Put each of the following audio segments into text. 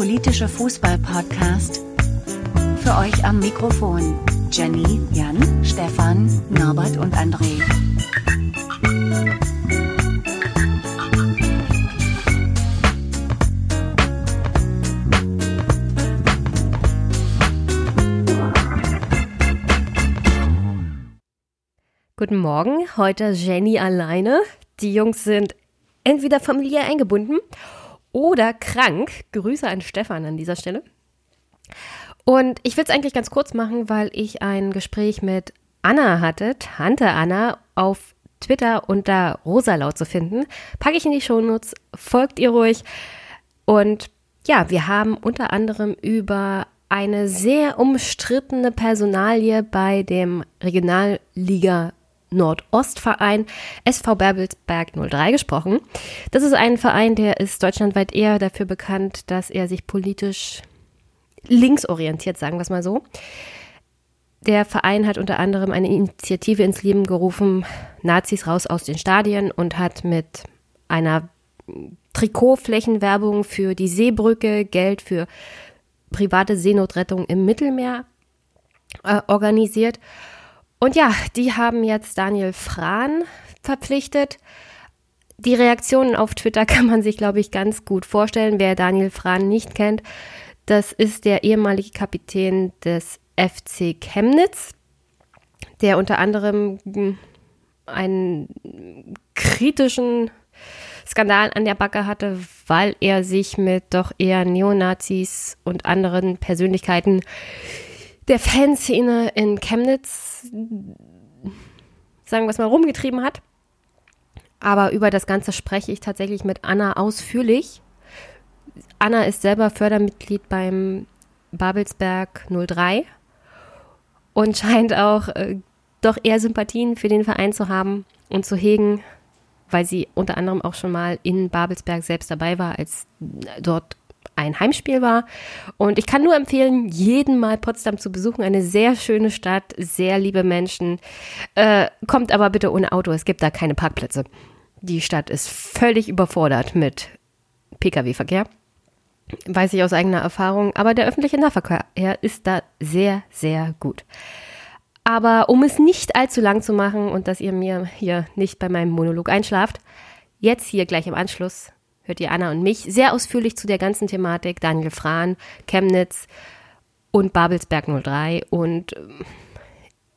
politische Fußball-Podcast. Für euch am Mikrofon Jenny, Jan, Stefan, Norbert und André. Guten Morgen, heute Jenny alleine. Die Jungs sind entweder familiär eingebunden oder krank. Grüße an Stefan an dieser Stelle. Und ich will es eigentlich ganz kurz machen, weil ich ein Gespräch mit Anna hatte, Tante Anna, auf Twitter unter Rosalaut zu finden. Packe ich in die Shownotes, folgt ihr ruhig. Und ja, wir haben unter anderem über eine sehr umstrittene Personalie bei dem Regionalliga Nordostverein SV Berbelsberg 03 gesprochen. Das ist ein Verein, der ist deutschlandweit eher dafür bekannt, dass er sich politisch linksorientiert, sagen wir es mal so. Der Verein hat unter anderem eine Initiative ins Leben gerufen, Nazis raus aus den Stadien und hat mit einer Trikotflächenwerbung für die Seebrücke Geld für private Seenotrettung im Mittelmeer äh, organisiert. Und ja, die haben jetzt Daniel Frahn verpflichtet. Die Reaktionen auf Twitter kann man sich, glaube ich, ganz gut vorstellen. Wer Daniel Frahn nicht kennt, das ist der ehemalige Kapitän des FC Chemnitz, der unter anderem einen kritischen Skandal an der Backe hatte, weil er sich mit doch eher Neonazis und anderen Persönlichkeiten der Fanszene in Chemnitz, sagen wir es mal, rumgetrieben hat. Aber über das Ganze spreche ich tatsächlich mit Anna ausführlich. Anna ist selber Fördermitglied beim Babelsberg 03 und scheint auch äh, doch eher Sympathien für den Verein zu haben und zu hegen, weil sie unter anderem auch schon mal in Babelsberg selbst dabei war, als dort ein Heimspiel war. Und ich kann nur empfehlen, jeden mal Potsdam zu besuchen. Eine sehr schöne Stadt, sehr liebe Menschen. Äh, kommt aber bitte ohne Auto, es gibt da keine Parkplätze. Die Stadt ist völlig überfordert mit Pkw-Verkehr. Weiß ich aus eigener Erfahrung. Aber der öffentliche Nahverkehr ist da sehr, sehr gut. Aber um es nicht allzu lang zu machen und dass ihr mir hier nicht bei meinem Monolog einschlaft, jetzt hier gleich im Anschluss hört ihr Anna und mich sehr ausführlich zu der ganzen Thematik. Daniel Frahn, Chemnitz und Babelsberg 03 und ähm,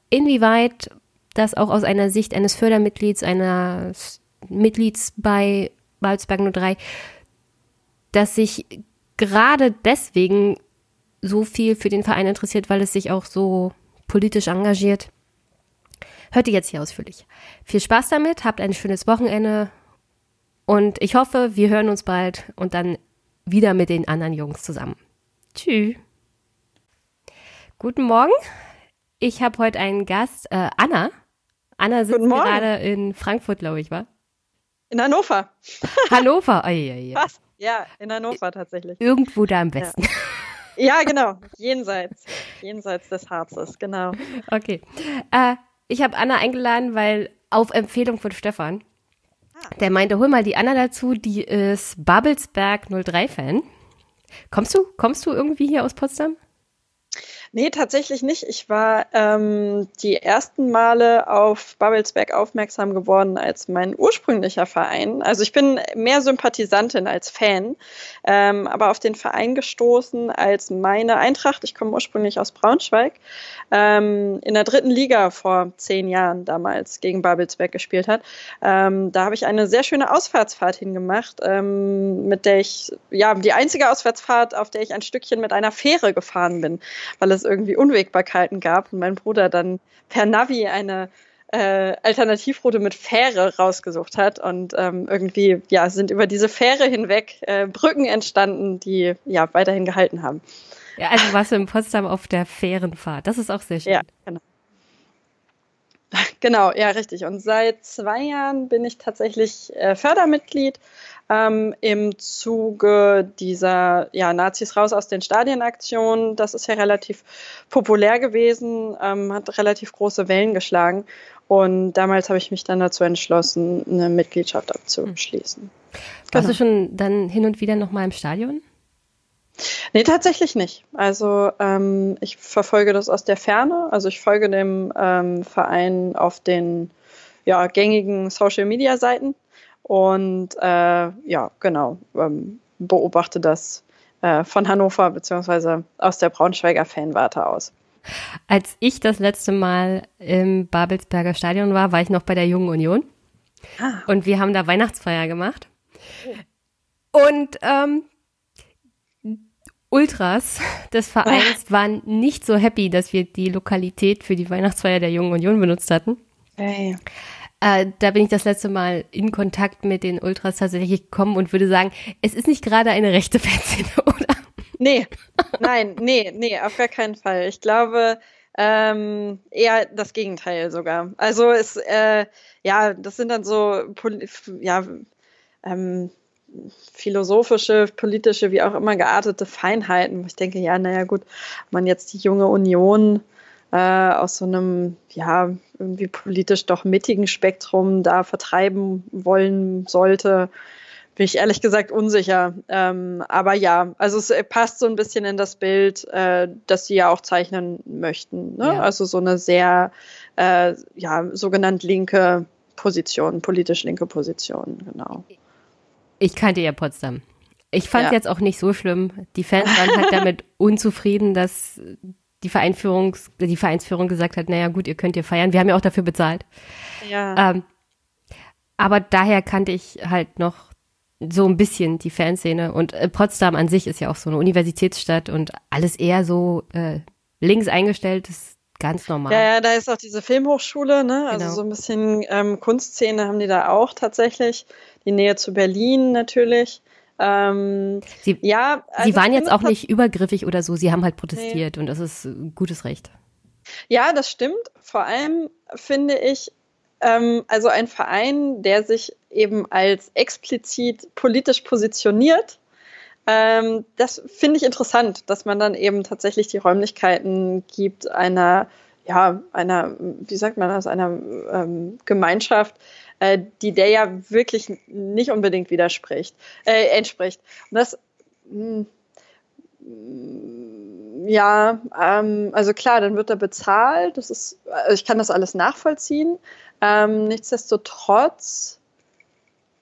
inwieweit das auch aus einer Sicht eines Fördermitglieds, eines Mitglieds bei Babelsberg 03, dass sich gerade deswegen so viel für den Verein interessiert, weil es sich auch so politisch engagiert. Hört ihr jetzt hier ausführlich. Viel Spaß damit, habt ein schönes Wochenende und ich hoffe, wir hören uns bald und dann wieder mit den anderen Jungs zusammen. Tschüss. Guten Morgen. Ich habe heute einen Gast, äh, Anna. Anna sitzt gerade in Frankfurt, glaube ich, war? In Hannover. Hannover, oh, ja, ja. Was? Ja, in Hannover tatsächlich. Irgendwo da am Westen. Ja, ja genau. Jenseits. Jenseits des Harzes, genau. Okay. Äh, ich habe Anna eingeladen, weil auf Empfehlung von Stefan der meinte, hol mal die Anna dazu, die ist Babelsberg 03-Fan. Kommst du, kommst du irgendwie hier aus Potsdam? Nee, tatsächlich nicht. Ich war ähm, die ersten Male auf Babelsberg aufmerksam geworden als mein ursprünglicher Verein. Also ich bin mehr Sympathisantin als Fan, ähm, aber auf den Verein gestoßen als meine Eintracht. Ich komme ursprünglich aus Braunschweig. Ähm, in der dritten Liga vor zehn Jahren damals gegen Babelsberg gespielt hat. Ähm, da habe ich eine sehr schöne Ausfahrtsfahrt hingemacht, ähm, mit der ich, ja, die einzige Auswärtsfahrt, auf der ich ein Stückchen mit einer Fähre gefahren bin, weil es irgendwie Unwägbarkeiten gab und mein Bruder dann per Navi eine äh, Alternativroute mit Fähre rausgesucht hat und ähm, irgendwie ja sind über diese Fähre hinweg äh, Brücken entstanden, die ja weiterhin gehalten haben. Ja, also warst du in Potsdam auf der Fährenfahrt. Das ist auch sehr schön. Ja, genau. Genau, ja, richtig. Und seit zwei Jahren bin ich tatsächlich äh, Fördermitglied ähm, im Zuge dieser ja, Nazis raus aus den Stadien-Aktion. Das ist ja relativ populär gewesen, ähm, hat relativ große Wellen geschlagen. Und damals habe ich mich dann dazu entschlossen, eine Mitgliedschaft abzuschließen. Genau. Warst du schon dann hin und wieder nochmal im Stadion? Nee, tatsächlich nicht. Also ähm, ich verfolge das aus der Ferne. Also ich folge dem ähm, Verein auf den ja, gängigen Social-Media-Seiten und äh, ja, genau, ähm, beobachte das äh, von Hannover beziehungsweise aus der Braunschweiger Fanwarte aus. Als ich das letzte Mal im Babelsberger Stadion war, war ich noch bei der Jungen Union. Ah. Und wir haben da Weihnachtsfeier gemacht. Und ähm, Ultras des Vereins waren nicht so happy, dass wir die Lokalität für die Weihnachtsfeier der Jungen Union benutzt hatten. Hey. Äh, da bin ich das letzte Mal in Kontakt mit den Ultras tatsächlich gekommen und würde sagen, es ist nicht gerade eine rechte Fanszene, oder? Nee, nein, nee, nee, auf gar keinen Fall. Ich glaube, ähm, eher das Gegenteil sogar. Also es, äh, ja, das sind dann so, ja, ähm, philosophische, politische, wie auch immer geartete Feinheiten, wo ich denke, ja, naja gut, man jetzt die junge Union äh, aus so einem, ja, irgendwie politisch doch mittigen Spektrum da vertreiben wollen sollte, bin ich ehrlich gesagt unsicher. Ähm, aber ja, also es passt so ein bisschen in das Bild, äh, das sie ja auch zeichnen möchten. Ne? Ja. Also so eine sehr, äh, ja, sogenannt linke Position, politisch linke Position, genau. Ich kannte ja Potsdam. Ich fand ja. jetzt auch nicht so schlimm. Die Fans waren halt damit unzufrieden, dass die Vereinführung, die Vereinsführung gesagt hat, naja gut, ihr könnt ihr feiern. Wir haben ja auch dafür bezahlt. Ja. Ähm, aber daher kannte ich halt noch so ein bisschen die Fanszene und äh, Potsdam an sich ist ja auch so eine Universitätsstadt und alles eher so äh, links eingestellt ist ganz normal. Ja, ja, da ist auch diese Filmhochschule, ne? Also genau. so ein bisschen ähm, Kunstszene haben die da auch tatsächlich. Die Nähe zu Berlin natürlich. Ähm, sie, ja, also sie waren jetzt auch nicht übergriffig oder so, sie haben halt protestiert nee. und das ist gutes Recht. Ja, das stimmt. Vor allem finde ich, ähm, also ein Verein, der sich eben als explizit politisch positioniert, ähm, das finde ich interessant, dass man dann eben tatsächlich die Räumlichkeiten gibt einer, ja, einer, wie sagt man das, einer ähm, Gemeinschaft, äh, die der ja wirklich nicht unbedingt widerspricht, äh, entspricht. Und das, mh, hm, ja, ähm, also klar, dann wird er bezahlt. Das ist, also ich kann das alles nachvollziehen. Ähm, nichtsdestotrotz,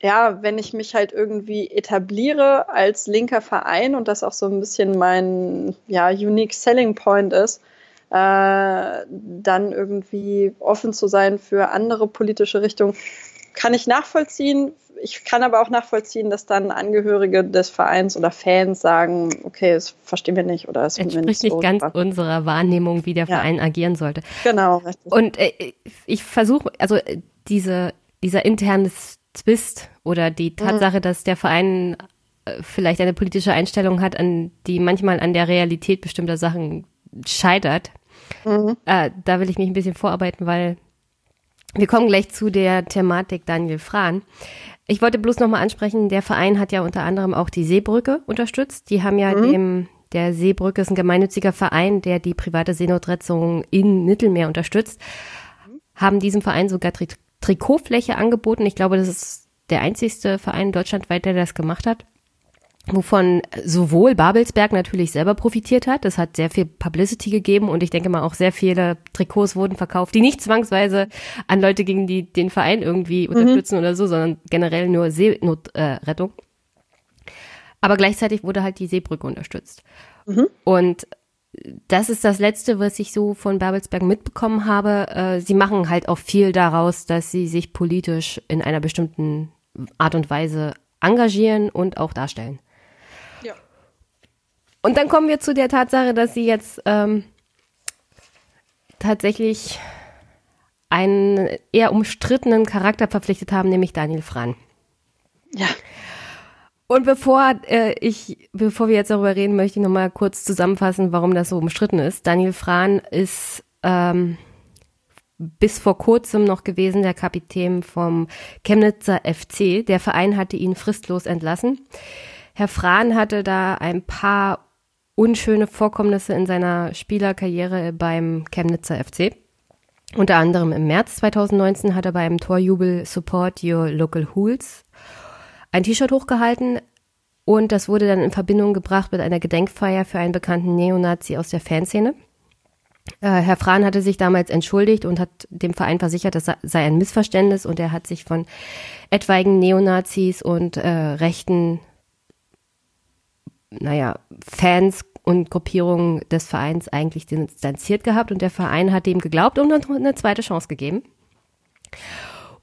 ja, wenn ich mich halt irgendwie etabliere als linker Verein und das auch so ein bisschen mein ja, unique selling point ist, äh, dann irgendwie offen zu sein für andere politische Richtungen, kann ich nachvollziehen. Ich kann aber auch nachvollziehen, dass dann Angehörige des Vereins oder Fans sagen, okay, das verstehen wir nicht oder es entspricht nicht, so ganz spannend. unserer Wahrnehmung, wie der ja. Verein agieren sollte. Genau, richtig. Und äh, ich versuche, also diese, dieser interne Zwist oder die mhm. Tatsache, mhm. dass der Verein äh, vielleicht eine politische Einstellung hat, an die manchmal an der Realität bestimmter Sachen scheitert. Mhm. Äh, da will ich mich ein bisschen vorarbeiten, weil wir kommen gleich zu der Thematik Daniel Frahn. Ich wollte bloß nochmal ansprechen, der Verein hat ja unter anderem auch die Seebrücke unterstützt. Die haben ja mhm. dem, der Seebrücke ist ein gemeinnütziger Verein, der die private Seenotrettung in Mittelmeer unterstützt, haben diesem Verein sogar Trikotfläche angeboten. Ich glaube, das ist der einzigste Verein deutschlandweit, der das gemacht hat wovon sowohl Babelsberg natürlich selber profitiert hat. Das hat sehr viel Publicity gegeben und ich denke mal auch sehr viele Trikots wurden verkauft, die nicht zwangsweise an Leute gingen, die den Verein irgendwie mhm. unterstützen oder so, sondern generell nur Seenotrettung. Äh, Aber gleichzeitig wurde halt die Seebrücke unterstützt. Mhm. Und das ist das Letzte, was ich so von Babelsberg mitbekommen habe. Äh, sie machen halt auch viel daraus, dass sie sich politisch in einer bestimmten Art und Weise engagieren und auch darstellen. Und dann kommen wir zu der Tatsache, dass sie jetzt ähm, tatsächlich einen eher umstrittenen Charakter verpflichtet haben, nämlich Daniel Fran. Ja. Und bevor äh, ich, bevor wir jetzt darüber reden, möchte ich nochmal kurz zusammenfassen, warum das so umstritten ist. Daniel Fran ist ähm, bis vor kurzem noch gewesen der Kapitän vom Chemnitzer FC. Der Verein hatte ihn fristlos entlassen. Herr Fran hatte da ein paar unschöne Vorkommnisse in seiner Spielerkarriere beim Chemnitzer FC. Unter anderem im März 2019 hat er beim Torjubel Support Your Local Hools ein T-Shirt hochgehalten Und das wurde dann in Verbindung gebracht mit einer Gedenkfeier für einen bekannten Neonazi aus der Fanszene. Äh, Herr Frahn hatte sich damals entschuldigt und hat dem Verein versichert, das sei ein Missverständnis und er hat sich von etwaigen Neonazis und äh, rechten, naja, Fans und Gruppierungen des Vereins eigentlich distanziert gehabt und der Verein hat dem geglaubt und dann eine zweite Chance gegeben.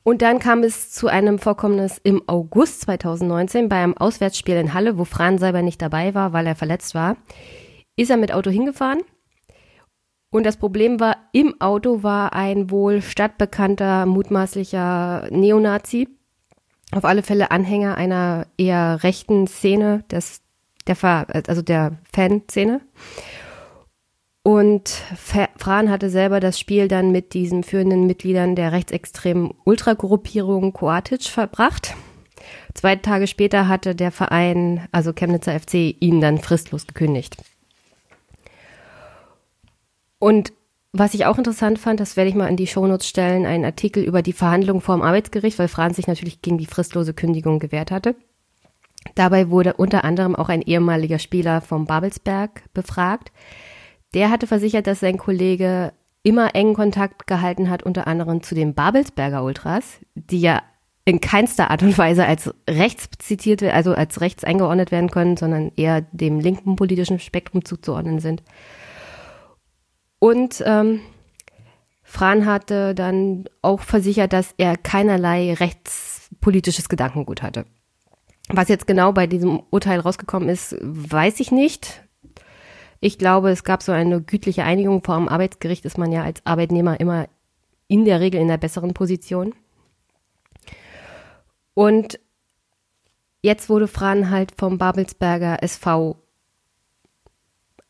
Und dann kam es zu einem Vorkommnis im August 2019 bei einem Auswärtsspiel in Halle, wo Fran selber nicht dabei war, weil er verletzt war. Ist er mit Auto hingefahren. Und das Problem war, im Auto war ein wohl stadtbekannter, mutmaßlicher Neonazi. Auf alle Fälle Anhänger einer eher rechten Szene, des, der, also der Fanszene. Und Fran hatte selber das Spiel dann mit diesen führenden Mitgliedern der rechtsextremen Ultragruppierung Koatic verbracht. Zwei Tage später hatte der Verein, also Chemnitzer FC, ihn dann fristlos gekündigt. Und was ich auch interessant fand, das werde ich mal in die Shownotes stellen, ein Artikel über die Verhandlungen vor dem Arbeitsgericht, weil Fran sich natürlich gegen die fristlose Kündigung gewehrt hatte. Dabei wurde unter anderem auch ein ehemaliger Spieler vom Babelsberg befragt, der hatte versichert, dass sein Kollege immer engen Kontakt gehalten hat, unter anderem zu den Babelsberger Ultras, die ja in keinster Art und Weise als rechts zitierte, also als rechts eingeordnet werden können, sondern eher dem linken politischen Spektrum zuzuordnen sind. Und ähm, Fran hatte dann auch versichert, dass er keinerlei rechtspolitisches Gedankengut hatte. Was jetzt genau bei diesem Urteil rausgekommen ist, weiß ich nicht. Ich glaube, es gab so eine gütliche Einigung. Vor dem Arbeitsgericht ist man ja als Arbeitnehmer immer in der Regel in der besseren Position. Und jetzt wurde Fran halt vom Babelsberger SV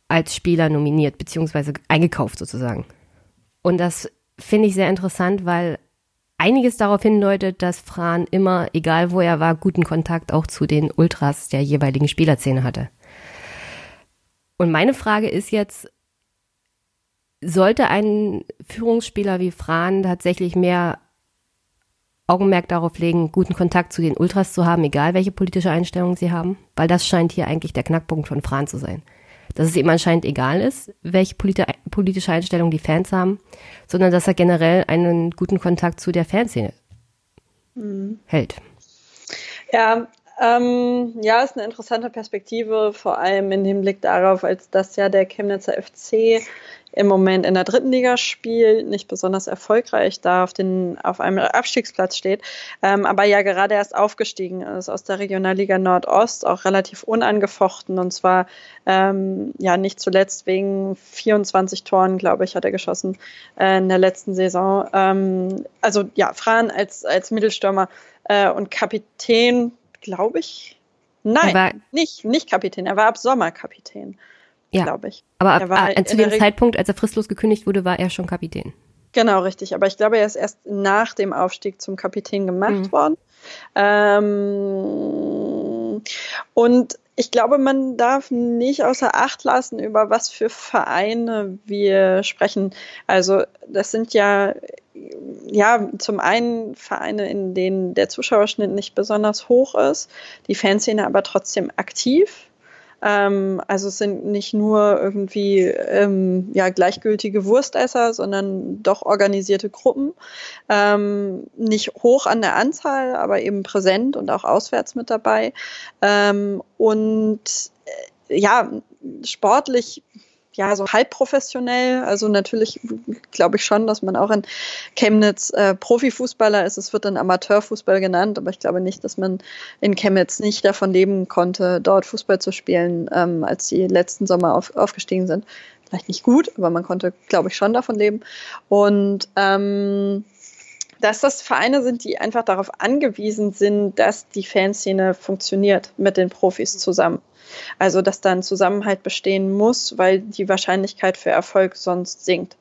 als Spieler nominiert, beziehungsweise eingekauft sozusagen. Und das finde ich sehr interessant, weil einiges darauf hindeutet, dass Fran immer, egal wo er war, guten Kontakt auch zu den Ultras der jeweiligen Spielerszene hatte. Und meine Frage ist jetzt, sollte ein Führungsspieler wie Fran tatsächlich mehr Augenmerk darauf legen, guten Kontakt zu den Ultras zu haben, egal welche politische Einstellung sie haben? Weil das scheint hier eigentlich der Knackpunkt von Fran zu sein. Dass es ihm anscheinend egal ist, welche politische Einstellung die Fans haben, sondern dass er generell einen guten Kontakt zu der Fanszene mhm. hält. Ja, ähm, ja, ist eine interessante Perspektive, vor allem in dem Blick darauf, als dass ja der Chemnitzer FC im Moment in der dritten Liga spielt, nicht besonders erfolgreich da auf, den, auf einem Abstiegsplatz steht, ähm, aber ja gerade erst aufgestiegen ist aus der Regionalliga Nordost, auch relativ unangefochten und zwar ähm, ja nicht zuletzt wegen 24 Toren, glaube ich, hat er geschossen äh, in der letzten Saison. Ähm, also ja, Fran als, als Mittelstürmer äh, und Kapitän glaube ich. Nein, war, nicht, nicht Kapitän. Er war ab Sommer Kapitän, ja, glaube ich. Aber ab, war zu dem Zeitpunkt, als er fristlos gekündigt wurde, war er schon Kapitän. Genau, richtig. Aber ich glaube, er ist erst nach dem Aufstieg zum Kapitän gemacht mhm. worden. Ähm, und ich glaube, man darf nicht außer Acht lassen, über was für Vereine wir sprechen. Also das sind ja ja, zum einen Vereine, in denen der Zuschauerschnitt nicht besonders hoch ist, die Fanszene aber trotzdem aktiv. Ähm, also es sind nicht nur irgendwie ähm, ja, gleichgültige Wurstesser, sondern doch organisierte Gruppen. Ähm, nicht hoch an der Anzahl, aber eben präsent und auch auswärts mit dabei. Ähm, und äh, ja, sportlich ja, so halb professionell. Also natürlich glaube ich schon, dass man auch in Chemnitz äh, Profifußballer ist. Es wird dann Amateurfußball genannt, aber ich glaube nicht, dass man in Chemnitz nicht davon leben konnte, dort Fußball zu spielen, ähm, als die letzten Sommer auf, aufgestiegen sind. Vielleicht nicht gut, aber man konnte, glaube ich, schon davon leben. Und ähm, dass das Vereine sind, die einfach darauf angewiesen sind, dass die Fanszene funktioniert mit den Profis zusammen. Also, dass da ein Zusammenhalt bestehen muss, weil die Wahrscheinlichkeit für Erfolg sonst sinkt.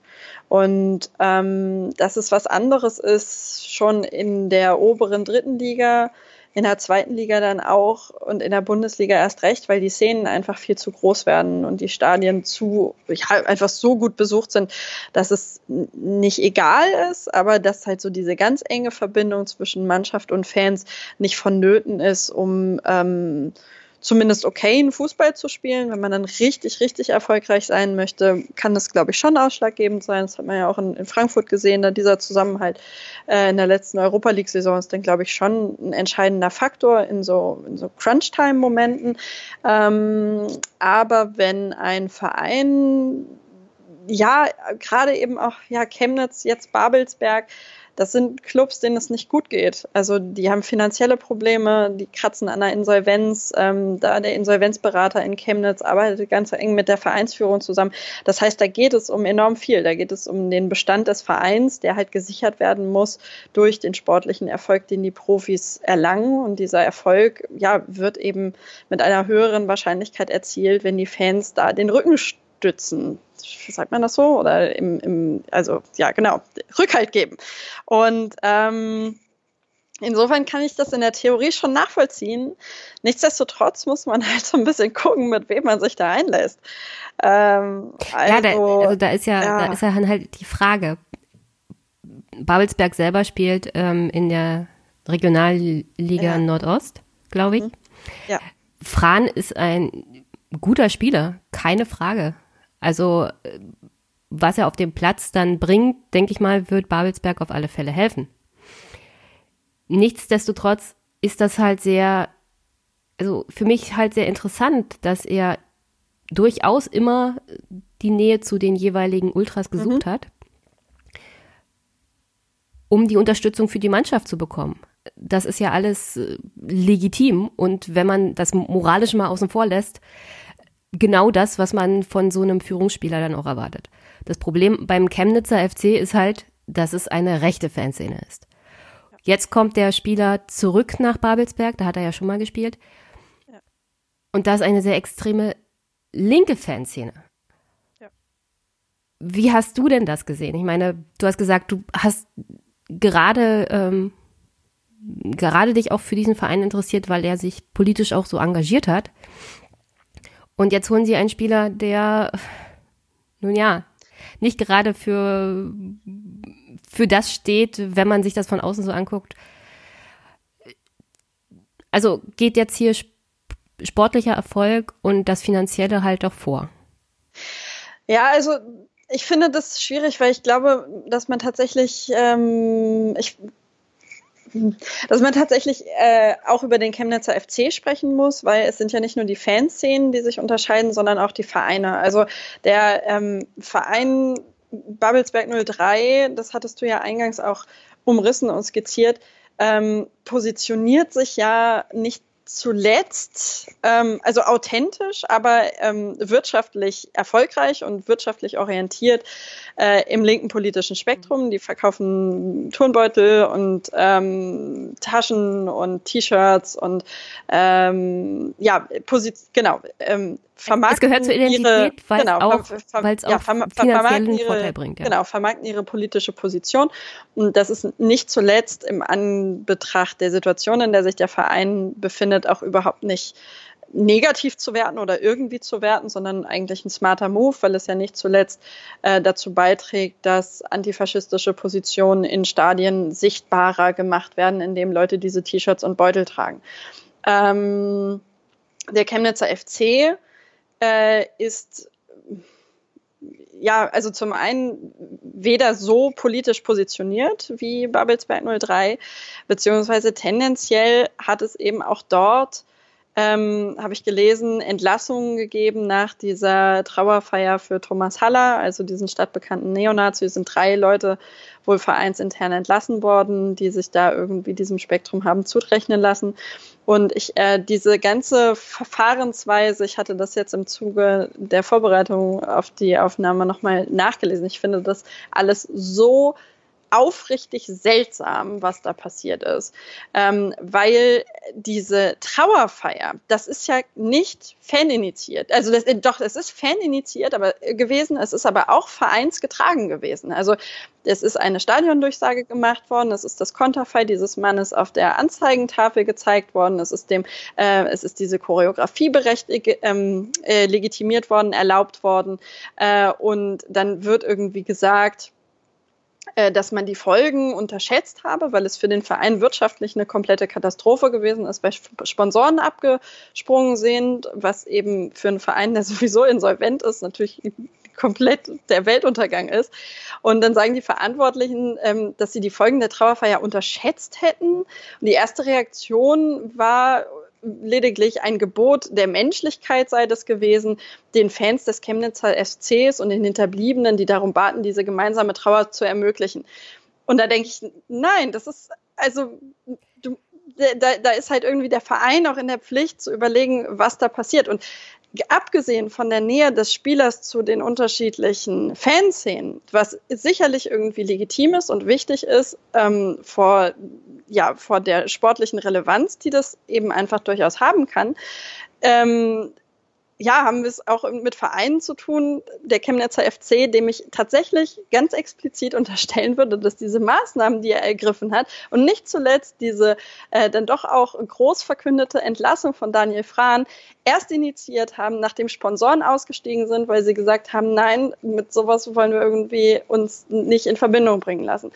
Und ähm, dass es was anderes ist, schon in der oberen dritten Liga, in der zweiten Liga dann auch und in der Bundesliga erst recht, weil die Szenen einfach viel zu groß werden und die Stadien zu, einfach so gut besucht sind, dass es nicht egal ist, aber dass halt so diese ganz enge Verbindung zwischen Mannschaft und Fans nicht vonnöten ist, um ähm, zumindest okayen Fußball zu spielen. Wenn man dann richtig, richtig erfolgreich sein möchte, kann das, glaube ich, schon ausschlaggebend sein. Das hat man ja auch in, in Frankfurt gesehen, da dieser Zusammenhalt äh, in der letzten Europa League-Saison ist dann, glaube ich, schon ein entscheidender Faktor in so, in so Crunch-Time-Momenten. Ähm, aber wenn ein Verein ja, gerade eben auch ja, Chemnitz, jetzt Babelsberg, das sind Clubs, denen es nicht gut geht. Also die haben finanzielle Probleme, die kratzen an der Insolvenz. Ähm, da der Insolvenzberater in Chemnitz arbeitet ganz eng mit der Vereinsführung zusammen. Das heißt, da geht es um enorm viel. Da geht es um den Bestand des Vereins, der halt gesichert werden muss durch den sportlichen Erfolg, den die Profis erlangen. Und dieser Erfolg ja, wird eben mit einer höheren Wahrscheinlichkeit erzielt, wenn die Fans da den Rücken stützen sagt man das so? Oder im, im, also ja, genau, Rückhalt geben. Und ähm, insofern kann ich das in der Theorie schon nachvollziehen. Nichtsdestotrotz muss man halt so ein bisschen gucken, mit wem man sich da einlässt. Ähm, also, ja, da, also, also da ist ja, ja, da ist ja halt die Frage. Babelsberg selber spielt ähm, in der Regionalliga ja. Nordost, glaube ich. Mhm. Ja. Fran ist ein guter Spieler, keine Frage. Also was er auf dem Platz dann bringt, denke ich mal, wird Babelsberg auf alle Fälle helfen. Nichtsdestotrotz ist das halt sehr, also für mich halt sehr interessant, dass er durchaus immer die Nähe zu den jeweiligen Ultras gesucht mhm. hat, um die Unterstützung für die Mannschaft zu bekommen. Das ist ja alles äh, legitim und wenn man das moralisch mal außen vor lässt, genau das, was man von so einem Führungsspieler dann auch erwartet. Das Problem beim Chemnitzer FC ist halt, dass es eine rechte Fanszene ist. Jetzt kommt der Spieler zurück nach Babelsberg, da hat er ja schon mal gespielt. Und da ist eine sehr extreme linke Fanszene. Wie hast du denn das gesehen? Ich meine, du hast gesagt, du hast gerade, ähm, gerade dich auch für diesen Verein interessiert, weil er sich politisch auch so engagiert hat. Und jetzt holen sie einen Spieler, der, nun ja, nicht gerade für, für das steht, wenn man sich das von außen so anguckt. Also geht jetzt hier sportlicher Erfolg und das Finanzielle halt doch vor. Ja, also ich finde das schwierig, weil ich glaube, dass man tatsächlich, ähm, ich dass man tatsächlich äh, auch über den Chemnitzer FC sprechen muss, weil es sind ja nicht nur die Fanszenen, die sich unterscheiden, sondern auch die Vereine. Also der ähm, Verein Babelsberg 03, das hattest du ja eingangs auch umrissen und skizziert, ähm, positioniert sich ja nicht zuletzt, ähm, also authentisch, aber ähm, wirtschaftlich erfolgreich und wirtschaftlich orientiert äh, im linken politischen Spektrum. Die verkaufen Turnbeutel und ähm, Taschen und T-Shirts und ähm, ja, Position, genau, ähm, vermarkten es gehört zur Identität, weil genau, auch, ver, auch ja, ver, finanziellen ihre, Vorteil bringt. Ja. Genau, vermarkten ihre politische Position. Und das ist nicht zuletzt im Anbetracht der Situation, in der sich der Verein befindet, auch überhaupt nicht negativ zu werten oder irgendwie zu werten, sondern eigentlich ein smarter Move, weil es ja nicht zuletzt äh, dazu beiträgt, dass antifaschistische Positionen in Stadien sichtbarer gemacht werden, indem Leute diese T-Shirts und Beutel tragen. Ähm, der Chemnitzer FC äh, ist ja, also zum einen weder so politisch positioniert wie Babelsberg 03, beziehungsweise tendenziell hat es eben auch dort ähm, habe ich gelesen, Entlassungen gegeben nach dieser Trauerfeier für Thomas Haller, also diesen stadtbekannten Neonazi. Sind drei Leute wohl vereinsintern entlassen worden, die sich da irgendwie diesem Spektrum haben zurechnen lassen. Und ich, äh, diese ganze Verfahrensweise, ich hatte das jetzt im Zuge der Vorbereitung auf die Aufnahme nochmal nachgelesen. Ich finde das alles so aufrichtig seltsam, was da passiert ist, ähm, weil diese Trauerfeier, das ist ja nicht faninitiiert. Also das, doch, es ist faninitiiert aber gewesen, es ist aber auch vereinsgetragen gewesen. Also es ist eine Stadiondurchsage gemacht worden, es ist das Konterfei dieses Mannes auf der Anzeigentafel gezeigt worden, es ist dem, äh, es ist diese Choreografie berechtigt, ähm, äh, legitimiert worden, erlaubt worden äh, und dann wird irgendwie gesagt, äh, dass man die Folgen unterschätzt habe, weil es für den Verein wirtschaftlich eine komplette Katastrophe gewesen ist, weil Sponsoren abgesprungen sind, was eben für einen Verein, der sowieso insolvent ist, natürlich komplett der Weltuntergang ist. Und dann sagen die Verantwortlichen, ähm, dass sie die Folgen der Trauerfeier unterschätzt hätten. Und die erste Reaktion war lediglich ein Gebot der Menschlichkeit sei das gewesen, den Fans des Chemnitzer FCs und den Hinterbliebenen, die darum baten, diese gemeinsame Trauer zu ermöglichen. Und da denke ich, nein, das ist, also, du, da, da ist halt irgendwie der Verein auch in der Pflicht zu überlegen, was da passiert. Und abgesehen von der Nähe des Spielers zu den unterschiedlichen Fanszenen, was sicherlich irgendwie legitim ist und wichtig ist, ähm, vor, ja, vor der sportlichen Relevanz, die das eben einfach durchaus haben kann, ähm, ja, haben wir es auch mit Vereinen zu tun, der Chemnitzer FC, dem ich tatsächlich ganz explizit unterstellen würde, dass diese Maßnahmen, die er ergriffen hat und nicht zuletzt diese äh, dann doch auch groß verkündete Entlassung von Daniel Frahn erst initiiert haben, nachdem Sponsoren ausgestiegen sind, weil sie gesagt haben, nein, mit sowas wollen wir irgendwie uns nicht in Verbindung bringen lassen.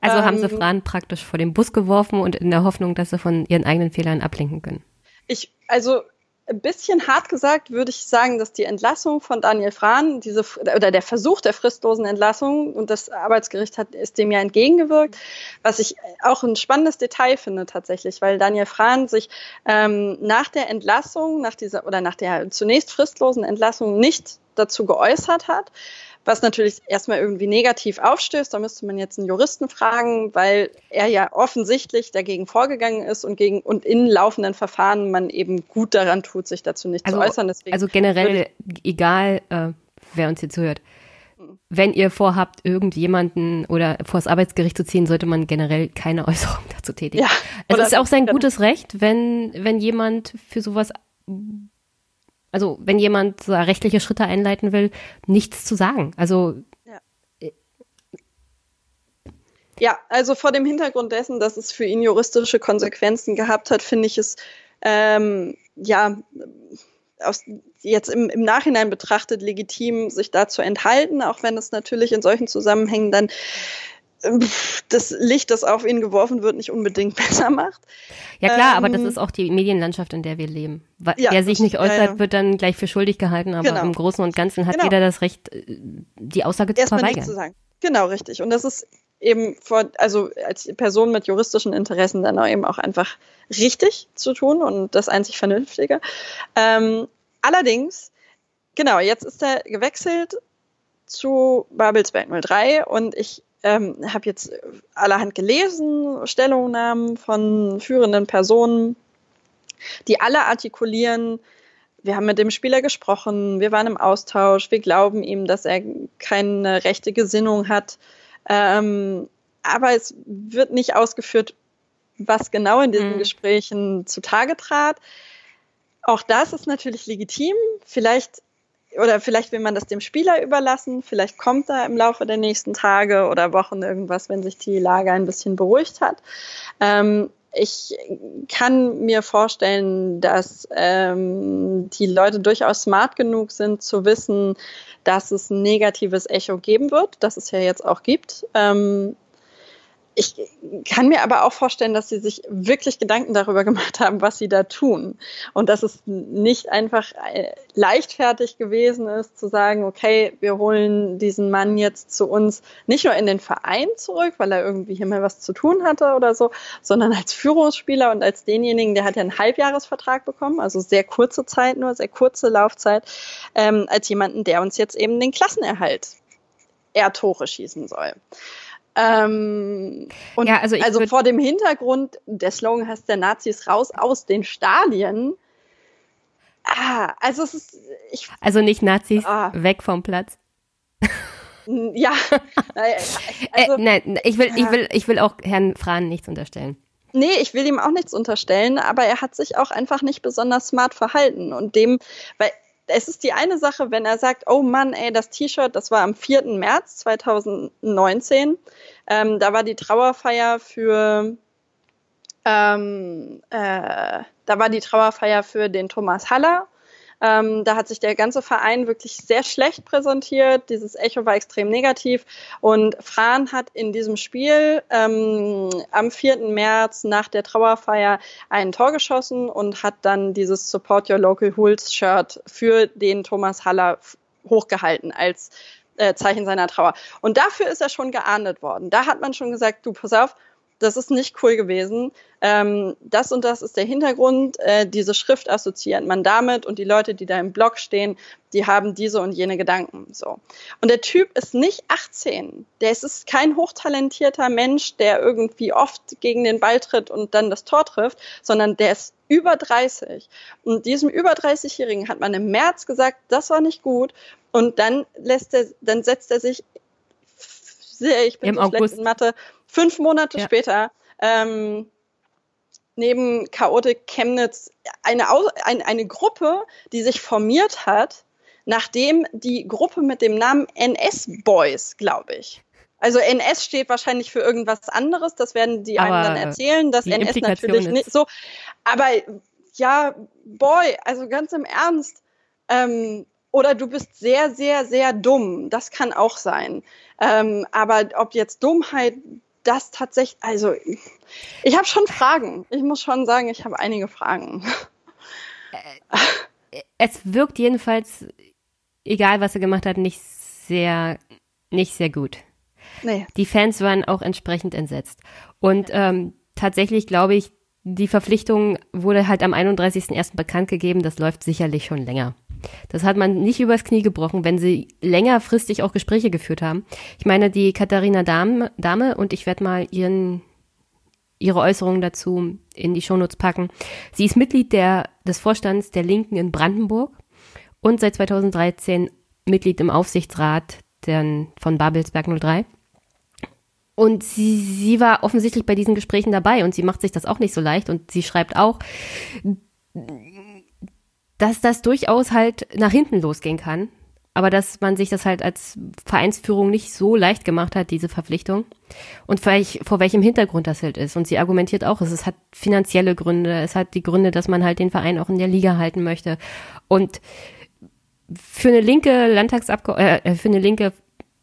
Also ähm, haben sie ähm, Frahn praktisch vor den Bus geworfen und in der Hoffnung, dass sie von ihren eigenen Fehlern ablenken können. Ich, also ein bisschen hart gesagt würde ich sagen, dass die Entlassung von Daniel Frahn, diese, oder der Versuch der fristlosen Entlassung und das Arbeitsgericht hat ist dem ja entgegengewirkt, was ich auch ein spannendes Detail finde tatsächlich, weil Daniel Frahn sich ähm, nach der Entlassung, nach dieser oder nach der zunächst fristlosen Entlassung nicht dazu geäußert hat, was natürlich erstmal irgendwie negativ aufstößt. Da müsste man jetzt einen Juristen fragen, weil er ja offensichtlich dagegen vorgegangen ist und gegen und in laufenden Verfahren man eben gut daran tut, sich dazu nicht also, zu äußern. Deswegen also generell, egal äh, wer uns hier zuhört, wenn ihr vorhabt, irgendjemanden oder vor das Arbeitsgericht zu ziehen, sollte man generell keine Äußerung dazu tätigen. Ja, es ist auch sein gutes Recht, wenn, wenn jemand für sowas also wenn jemand rechtliche Schritte einleiten will, nichts zu sagen. Also ja. Ja, also vor dem Hintergrund dessen, dass es für ihn juristische Konsequenzen gehabt hat, finde ich es ähm, ja aus, jetzt im, im Nachhinein betrachtet legitim, sich da zu enthalten, auch wenn es natürlich in solchen Zusammenhängen dann das Licht, das auf ihn geworfen wird, nicht unbedingt besser macht. Ja klar, ähm, aber das ähm, ist auch die Medienlandschaft, in der wir leben. Ja, Wer sich nicht äußert, ja, wird dann gleich für schuldig gehalten, aber genau. im Großen und Ganzen hat genau. jeder das Recht, äh, die Aussage zu Erstmal verweigern. Zu sagen. Genau, richtig. Und das ist eben vor, also als Person mit juristischen Interessen dann auch eben auch einfach richtig zu tun und das einzig Vernünftige. Ähm, allerdings, genau, jetzt ist er gewechselt zu Babelsberg 03 und ich ähm, habe jetzt allerhand gelesen, Stellungnahmen von führenden Personen, die alle artikulieren, wir haben mit dem Spieler gesprochen, wir waren im Austausch, wir glauben ihm, dass er keine rechte Gesinnung hat. Ähm, aber es wird nicht ausgeführt, was genau in diesen mhm. Gesprächen zutage trat. Auch das ist natürlich legitim. Vielleicht oder vielleicht will man das dem Spieler überlassen, vielleicht kommt da im Laufe der nächsten Tage oder Wochen irgendwas, wenn sich die Lage ein bisschen beruhigt hat. Ähm, ich kann mir vorstellen, dass ähm, die Leute durchaus smart genug sind zu wissen, dass es ein negatives Echo geben wird, das es ja jetzt auch gibt. Ähm, ich kann mir aber auch vorstellen, dass sie sich wirklich Gedanken darüber gemacht haben, was sie da tun. Und dass es nicht einfach äh, leichtfertig gewesen ist, zu sagen, okay, wir holen diesen Mann jetzt zu uns nicht nur in den Verein zurück, weil er irgendwie hier mal was zu tun hatte oder so, sondern als Führungsspieler und als denjenigen, der hat ja einen Halbjahresvertrag bekommen, also sehr kurze Zeit nur, sehr kurze Laufzeit, ähm, als jemanden, der uns jetzt eben den Klassenerhalt eher Tore schießen soll. Ähm, und ja, also, also vor dem Hintergrund, der Slogan heißt der Nazis raus aus den Stadien. Ah, also es ist. Ich, also nicht Nazis ah. weg vom Platz. Ja. Äh, also, äh, nein, ich will, ich will, ich will auch Herrn Frahn nichts unterstellen. Nee, ich will ihm auch nichts unterstellen, aber er hat sich auch einfach nicht besonders smart verhalten und dem, weil es ist die eine Sache, wenn er sagt, oh Mann, ey, das T-Shirt, das war am 4. März 2019. Ähm, da war die Trauerfeier für ähm, äh, da war die Trauerfeier für den Thomas Haller, Ähm, da hat sich der ganze Verein wirklich sehr schlecht präsentiert. Dieses Echo war extrem negativ. Und Fran hat in diesem Spiel ähm, am 4. März nach der Trauerfeier ein Tor geschossen und hat dann dieses Support Your Local Hools Shirt für den Thomas Haller hochgehalten als äh, Zeichen seiner Trauer. Und dafür ist er schon geahndet worden. Da hat man schon gesagt, du, pass auf, das ist nicht cool gewesen. Ähm, das und das ist der Hintergrund. Äh, diese Schrift assoziiert man damit und die Leute, die da im Blog stehen, die haben diese und jene Gedanken. So. Und der Typ ist nicht 18. Der ist, ist kein hochtalentierter Mensch, der irgendwie oft gegen den Ball tritt und dann das Tor trifft, sondern der ist über 30. Und diesem über 30-Jährigen hat man im März gesagt, das war nicht gut. Und dann lässt er, dann setzt er sich sehr, ich bin Im so August. schlecht in Mathe, fünf Monate ja. später ähm, neben Chaotik Chemnitz eine, eine, eine Gruppe, die sich formiert hat, nachdem die Gruppe mit dem Namen NS Boys, glaube ich. Also NS steht wahrscheinlich für irgendwas anderes, das werden die aber einem dann erzählen, dass NS natürlich nicht so. Aber ja, Boy, also ganz im Ernst, ähm, oder du bist sehr, sehr, sehr dumm. Das kann auch sein. Ähm, aber ob jetzt Dummheit das tatsächlich, also ich habe schon Fragen. Ich muss schon sagen, ich habe einige Fragen. Äh, es wirkt jedenfalls, egal was er gemacht hat, nicht sehr, nicht sehr gut. Nee. Die Fans waren auch entsprechend entsetzt. Und ähm, tatsächlich glaube ich, die Verpflichtung wurde halt am 31.01. bekannt gegeben. Das läuft sicherlich schon länger. Das hat man nicht übers Knie gebrochen, wenn sie längerfristig auch Gespräche geführt haben. Ich meine, die Katharina Dame, Dame und ich werde mal ihren, ihre Äußerungen dazu in die Shownotes packen. Sie ist Mitglied der, des Vorstands der Linken in Brandenburg und seit 2013 Mitglied im Aufsichtsrat der, von Babelsberg 03. Und sie, sie war offensichtlich bei diesen Gesprächen dabei und sie macht sich das auch nicht so leicht und sie schreibt auch, dass das durchaus halt nach hinten losgehen kann. Aber dass man sich das halt als Vereinsführung nicht so leicht gemacht hat, diese Verpflichtung. Und vielleicht vor welchem Hintergrund das halt ist. Und sie argumentiert auch, es hat finanzielle Gründe, es hat die Gründe, dass man halt den Verein auch in der Liga halten möchte. Und für eine linke Landtagsabgeordnete, äh, für eine linke,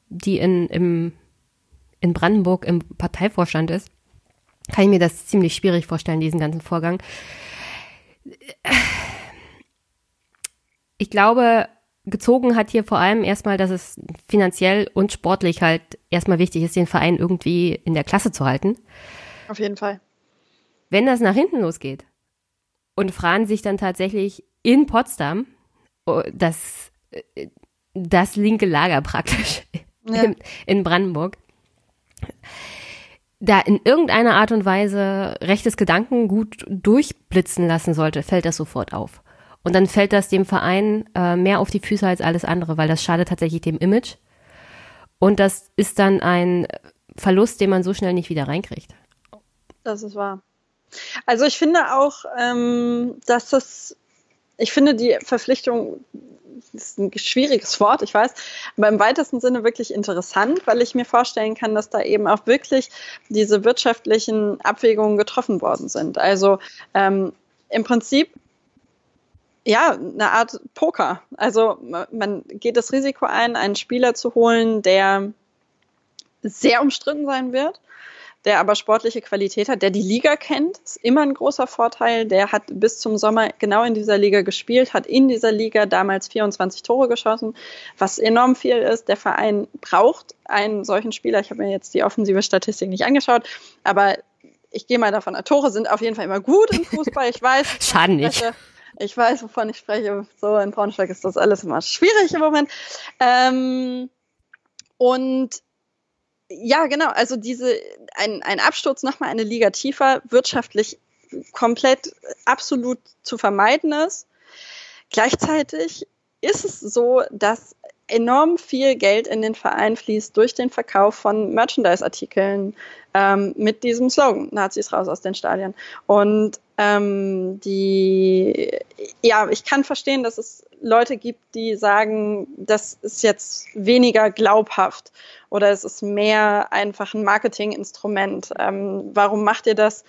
die in, im, in Brandenburg im Parteivorstand ist, kann ich mir das ziemlich schwierig vorstellen, diesen ganzen Vorgang ich glaube, gezogen hat hier vor allem erstmal, dass es finanziell und sportlich halt erstmal wichtig ist, den Verein irgendwie in der Klasse zu halten. Auf jeden Fall. Wenn das nach hinten losgeht und Fran sich dann tatsächlich in Potsdam, oh, das, das linke Lager praktisch ja. in, in Brandenburg, da in irgendeiner Art und Weise rechtes Gedanken gut durchblitzen lassen sollte, fällt das sofort auf. Und dann fällt das dem Verein äh, mehr auf die Füße als alles andere, weil das schadet tatsächlich dem Image. Und das ist dann ein Verlust, den man so schnell nicht wieder reinkriegt. Das ist wahr. Also ich finde auch, ähm, dass das, ich finde die Verpflichtung, ist ein schwieriges Wort, ich weiß, aber im weitesten Sinne wirklich interessant, weil ich mir vorstellen kann, dass da eben auch wirklich diese wirtschaftlichen Abwägungen getroffen worden sind. Also ähm, im Prinzip ja, eine Art Poker. Also man geht das Risiko ein, einen Spieler zu holen, der sehr umstritten sein wird, der aber sportliche Qualität hat, der die Liga kennt, ist immer ein großer Vorteil. Der hat bis zum Sommer genau in dieser Liga gespielt, hat in dieser Liga damals 24 Tore geschossen, was enorm viel ist. Der Verein braucht einen solchen Spieler. Ich habe mir jetzt die offensive Statistik nicht angeschaut, aber ich gehe mal davon, Tore sind auf jeden Fall immer gut im Fußball. Ich weiß. Schaden nicht. Ich weiß, wovon ich spreche. So in Braunschweig ist das alles immer schwierig im Moment. Ähm, und ja, genau, also diese, ein, ein Absturz nochmal eine Liga tiefer, wirtschaftlich komplett absolut zu vermeiden ist. Gleichzeitig ist es so, dass enorm viel Geld in den Verein fließt durch den Verkauf von Merchandise-Artikeln ähm, mit diesem Slogan, Nazis raus aus den Stadien. Und ähm, die, ja, ich kann verstehen, dass es Leute gibt, die sagen, das ist jetzt weniger glaubhaft oder es ist mehr einfach ein Marketinginstrument. Ähm, warum macht ihr das?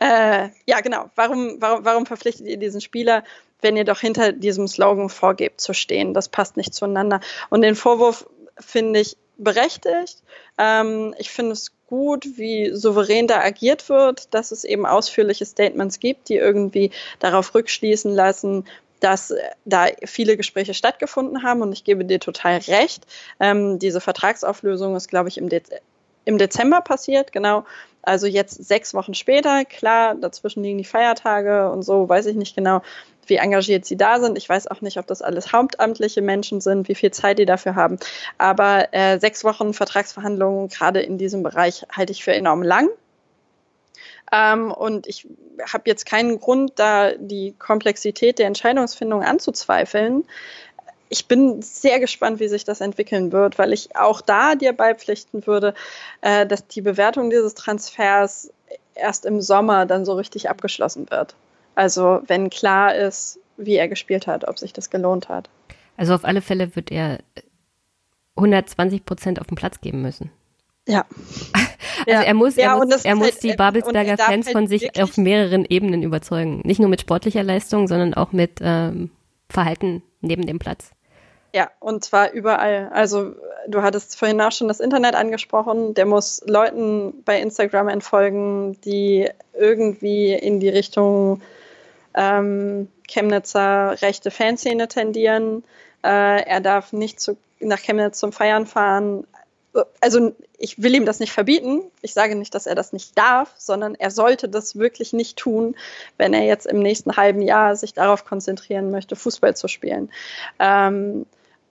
Äh, ja, genau. Warum, warum, warum verpflichtet ihr diesen Spieler, wenn ihr doch hinter diesem Slogan vorgebt zu stehen? Das passt nicht zueinander. Und den Vorwurf finde ich berechtigt. Ähm, ich finde es gut, wie souverän da agiert wird, dass es eben ausführliche Statements gibt, die irgendwie darauf rückschließen lassen, dass da viele Gespräche stattgefunden haben und ich gebe dir total recht. Ähm, diese Vertragsauflösung ist, glaube ich, im, Dez im Dezember passiert, genau. Also jetzt sechs Wochen später, klar, dazwischen liegen die Feiertage und so, weiß ich nicht genau, wie engagiert sie da sind. Ich weiß auch nicht, ob das alles hauptamtliche Menschen sind, wie viel Zeit die dafür haben. Aber äh, sechs Wochen Vertragsverhandlungen, gerade in diesem Bereich, halte ich für enorm lang. Ähm, und ich habe jetzt keinen Grund, da die Komplexität der Entscheidungsfindung anzuzweifeln. Ich bin sehr gespannt, wie sich das entwickeln wird, weil ich auch da dir beipflichten würde, äh, dass die Bewertung dieses Transfers erst im Sommer dann so richtig abgeschlossen wird. Also wenn klar ist, wie er gespielt hat, ob sich das gelohnt hat. Also auf alle Fälle wird er 120 Prozent auf den Platz geben müssen. Ja. Also er muss, er ja, muss, er muss halt, die Babelsberger Fans halt von sich auf mehreren Ebenen überzeugen. Nicht nur mit sportlicher Leistung, sondern auch mit ähm, Verhalten neben dem Platz. Ja, und zwar überall. Also du hattest vorhin auch schon das Internet angesprochen. Der muss Leuten bei Instagram entfolgen, die irgendwie in die Richtung ähm, Chemnitzer rechte Fanszene tendieren. Äh, er darf nicht zu, nach Chemnitz zum Feiern fahren also ich will ihm das nicht verbieten. Ich sage nicht, dass er das nicht darf, sondern er sollte das wirklich nicht tun, wenn er jetzt im nächsten halben Jahr sich darauf konzentrieren möchte, Fußball zu spielen. Ähm,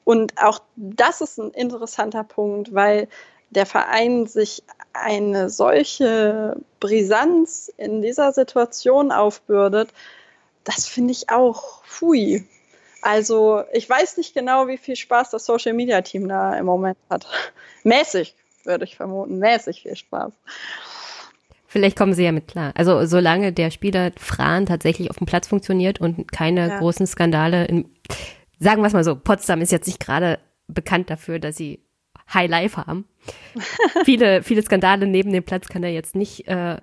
und auch das ist ein interessanter Punkt, weil der Verein sich eine solche Brisanz in dieser Situation aufbürdet, das finde ich auch fui. Also ich weiß nicht genau, wie viel Spaß das Social Media Team da im Moment hat. Mäßig, würde ich vermuten. Mäßig viel Spaß. Vielleicht kommen sie ja mit klar. Also solange der Spieler Fran tatsächlich auf dem Platz funktioniert und keine ja. großen Skandale in, sagen wir es mal so, Potsdam ist jetzt nicht gerade bekannt dafür, dass sie High Life haben. viele, viele Skandale neben dem Platz kann er jetzt nicht äh,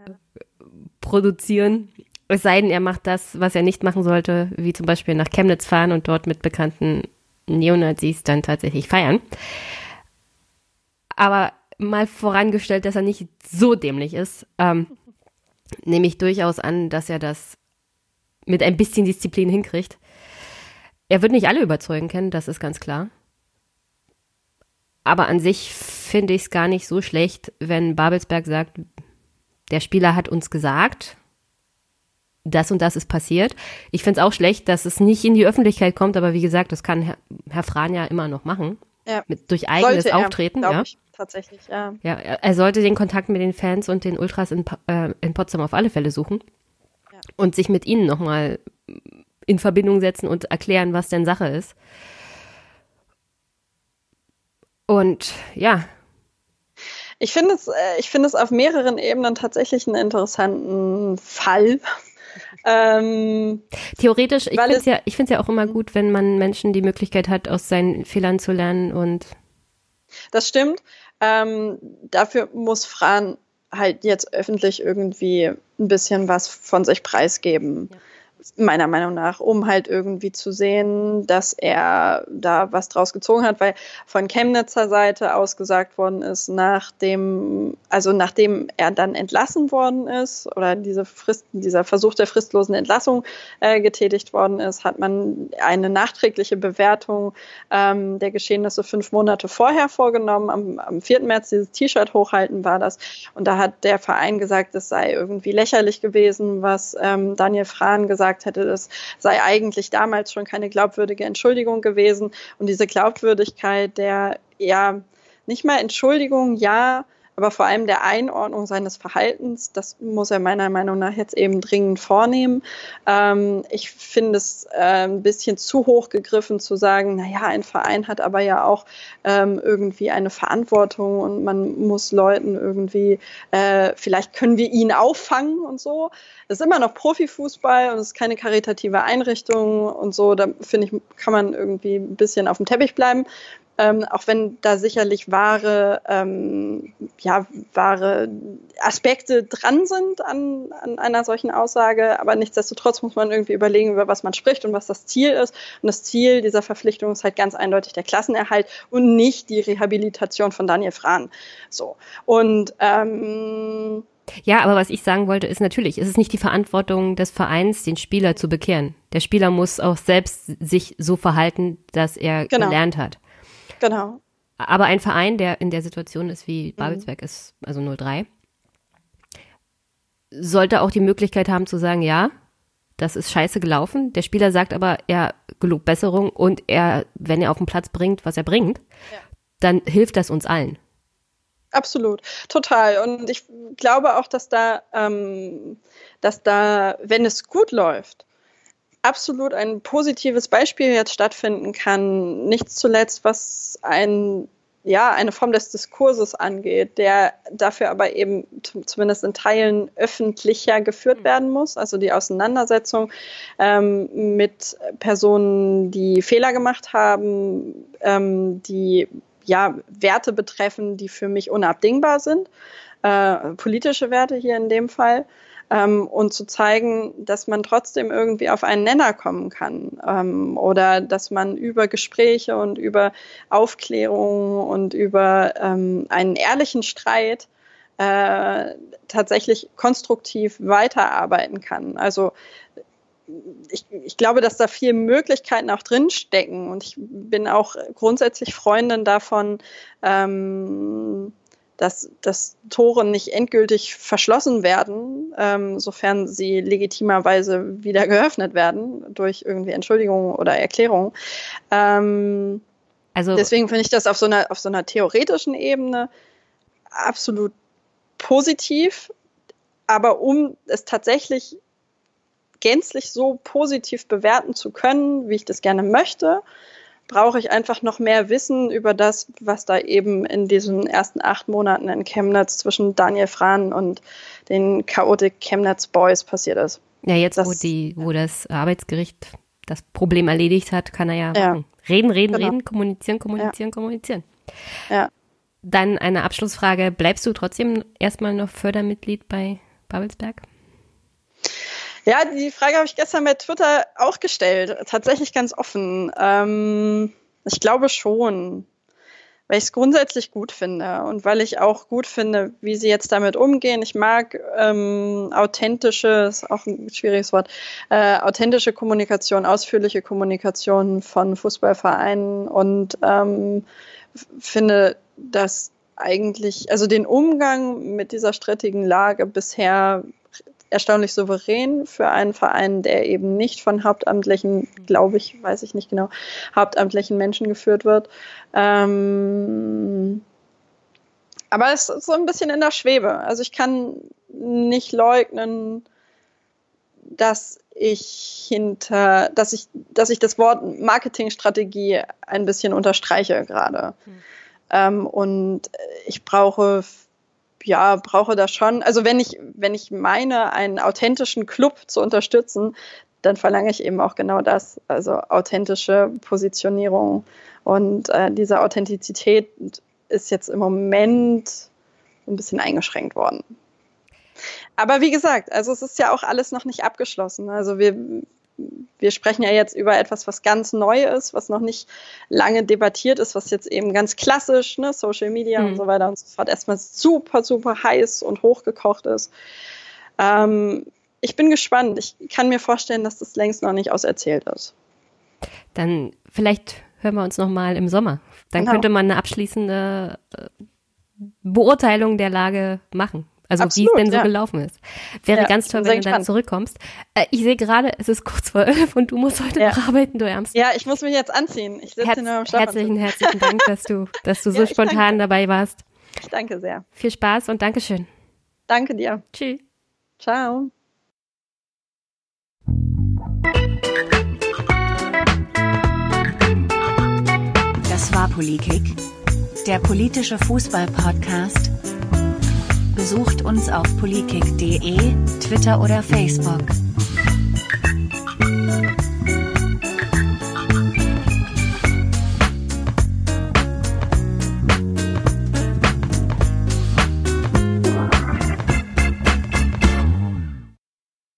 produzieren. Es sei denn, er macht das, was er nicht machen sollte, wie zum Beispiel nach Chemnitz fahren und dort mit bekannten Neonazis dann tatsächlich feiern. Aber mal vorangestellt, dass er nicht so dämlich ist, ähm, nehme ich durchaus an, dass er das mit ein bisschen Disziplin hinkriegt. Er wird nicht alle überzeugen können, das ist ganz klar. Aber an sich finde ich es gar nicht so schlecht, wenn Babelsberg sagt, der Spieler hat uns gesagt, das und das ist passiert. Ich finde es auch schlecht, dass es nicht in die Öffentlichkeit kommt, aber wie gesagt, das kann Herr, Herr Fran ja immer noch machen. Ja. Mit, durch eigenes sollte Auftreten, er, ja. Ich, tatsächlich, ja. Ja, er sollte den Kontakt mit den Fans und den Ultras in, äh, in Potsdam auf alle Fälle suchen ja. und sich mit ihnen nochmal in Verbindung setzen und erklären, was denn Sache ist. Und ja, ich finde es, äh, ich finde es auf mehreren Ebenen tatsächlich einen interessanten Fall, ähm, Theoretisch, ich finde es ja, ich ja auch immer gut, wenn man Menschen die Möglichkeit hat, aus seinen Fehlern zu lernen und. Das stimmt. Ähm, dafür muss Fran halt jetzt öffentlich irgendwie ein bisschen was von sich preisgeben. Ja meiner Meinung nach, um halt irgendwie zu sehen, dass er da was draus gezogen hat, weil von Chemnitzer Seite ausgesagt worden ist, nachdem, also nachdem er dann entlassen worden ist oder diese Frist, dieser Versuch der fristlosen Entlassung äh, getätigt worden ist, hat man eine nachträgliche Bewertung ähm, der Geschehnisse fünf Monate vorher vorgenommen. Am, am 4. März dieses T-Shirt hochhalten war das. Und da hat der Verein gesagt, es sei irgendwie lächerlich gewesen, was ähm, Daniel Frahn gesagt gesagt hätte, das sei eigentlich damals schon keine glaubwürdige Entschuldigung gewesen. Und diese Glaubwürdigkeit der, ja, nicht mal Entschuldigung, ja, aber vor allem der Einordnung seines Verhaltens, das muss er meiner Meinung nach jetzt eben dringend vornehmen. Ähm, ich finde es äh, ein bisschen zu hoch gegriffen zu sagen, naja, ein Verein hat aber ja auch ähm, irgendwie eine Verantwortung und man muss Leuten irgendwie, äh, vielleicht können wir ihn auffangen und so. Es ist immer noch Profifußball und es ist keine karitative Einrichtung und so. Da finde ich, kann man irgendwie ein bisschen auf dem Teppich bleiben. Ähm, auch wenn da sicherlich wahre, ähm, ja, wahre Aspekte dran sind an, an einer solchen Aussage, aber nichtsdestotrotz muss man irgendwie überlegen, über was man spricht und was das Ziel ist. Und das Ziel dieser Verpflichtung ist halt ganz eindeutig der Klassenerhalt und nicht die Rehabilitation von Daniel Frahn. So. Und ähm, ja, aber was ich sagen wollte, ist natürlich, es ist nicht die Verantwortung des Vereins, den Spieler zu bekehren. Der Spieler muss auch selbst sich so verhalten, dass er genau. gelernt hat. Genau. Aber ein Verein, der in der Situation ist, wie mhm. Babelsberg mhm. ist, also 03, sollte auch die Möglichkeit haben zu sagen, ja, das ist scheiße gelaufen. Der Spieler sagt aber, er gelobt Besserung und er, wenn er auf den Platz bringt, was er bringt, ja. dann hilft das uns allen. Absolut, total. Und ich glaube auch, dass da, ähm, dass da, wenn es gut läuft, absolut ein positives Beispiel jetzt stattfinden kann. Nicht zuletzt, was ein ja, eine Form des Diskurses angeht, der dafür aber eben zumindest in Teilen öffentlicher geführt mhm. werden muss. Also die Auseinandersetzung ähm, mit Personen, die Fehler gemacht haben, ähm, die ja, Werte betreffen, die für mich unabdingbar sind, äh, politische Werte hier in dem Fall. Ähm, und zu zeigen, dass man trotzdem irgendwie auf einen Nenner kommen kann ähm, oder dass man über Gespräche und über Aufklärung und über ähm, einen ehrlichen Streit äh, tatsächlich konstruktiv weiterarbeiten kann. Also ich, ich, glaube, dass da viele Möglichkeiten auch drinstecken und ich bin auch grundsätzlich Freundin davon, ähm, dass, dass Tore nicht endgültig verschlossen werden, ähm, sofern sie legitimerweise wieder geöffnet werden durch irgendwie Entschuldigungen oder Erklärungen. Ähm, also deswegen finde ich das auf so einer auf so einer theoretischen Ebene absolut positiv, aber um es tatsächlich gänzlich so positiv bewerten zu können, wie ich das gerne möchte, brauche ich einfach noch mehr Wissen über das, was da eben in diesen ersten acht Monaten in Chemnitz zwischen Daniel Frahn und den Chaotic Chemnitz Boys passiert ist. Ja, jetzt, das, wo, die, wo das Arbeitsgericht das Problem erledigt hat, kann er ja, ja. reden, reden, genau. reden, kommunizieren, kommunizieren, ja. kommunizieren. Ja. Dann eine Abschlussfrage. Bleibst du trotzdem erstmal noch Fördermitglied bei Babelsberg? Ja, die Frage habe ich gestern bei Twitter auch gestellt. Tatsächlich ganz offen. Ähm, ich glaube schon, weil ich es grundsätzlich gut finde und weil ich auch gut finde, wie sie jetzt damit umgehen. Ich mag ähm, authentische, ist auch ein schwieriges Wort, äh, authentische Kommunikation, ausführliche Kommunikation von Fußballvereinen und ähm, finde, dass eigentlich, also den Umgang mit dieser strittigen Lage bisher erstaunlich souverän für einen Verein, der eben nicht von hauptamtlichen, glaube ich, weiß ich nicht genau, hauptamtlichen Menschen geführt wird. Ähm, aber es ist so ein bisschen in der Schwebe. Also ich kann nicht leugnen, dass ich hinter, dass ich, dass ich das Wort Marketingstrategie ein bisschen unterstreiche gerade. Hm. Ähm, und ich brauche ja, brauche das schon. Also wenn ich, wenn ich meine, einen authentischen Club zu unterstützen, dann verlange ich eben auch genau das, also authentische Positionierung. Und äh, diese Authentizität ist jetzt im Moment ein bisschen eingeschränkt worden. Aber wie gesagt, also es ist ja auch alles noch nicht abgeschlossen. Also wir, wir sprechen ja jetzt über etwas, was ganz neu ist, was noch nicht lange debattiert ist, was jetzt eben ganz klassisch, ne, Social Media mhm. und so weiter und so fort, erstmal super, super heiß und hochgekocht ist. Ähm, ich bin gespannt. Ich kann mir vorstellen, dass das längst noch nicht auserzählt ist. Dann vielleicht hören wir uns noch mal im Sommer. Dann genau. könnte man eine abschließende äh, Beurteilung der Lage machen. Also wie es denn so ja. gelaufen ist. Wäre ja, ganz toll, wenn du dann zurückkommst. Äh, ich sehe gerade, es ist kurz vor elf und du musst heute ja. noch arbeiten, du Ärmst. Ja, ich muss mich jetzt anziehen. Ich sitze Herz, nur am Herzlichen, herzlichen Dank, dass du, dass du so spontan danke. dabei warst. Ich danke sehr. Viel Spaß und Dankeschön. Danke dir. Tschüss. Ciao. Das war Politik, der politische Fußball-Podcast Besucht uns auf politik.de, Twitter oder Facebook.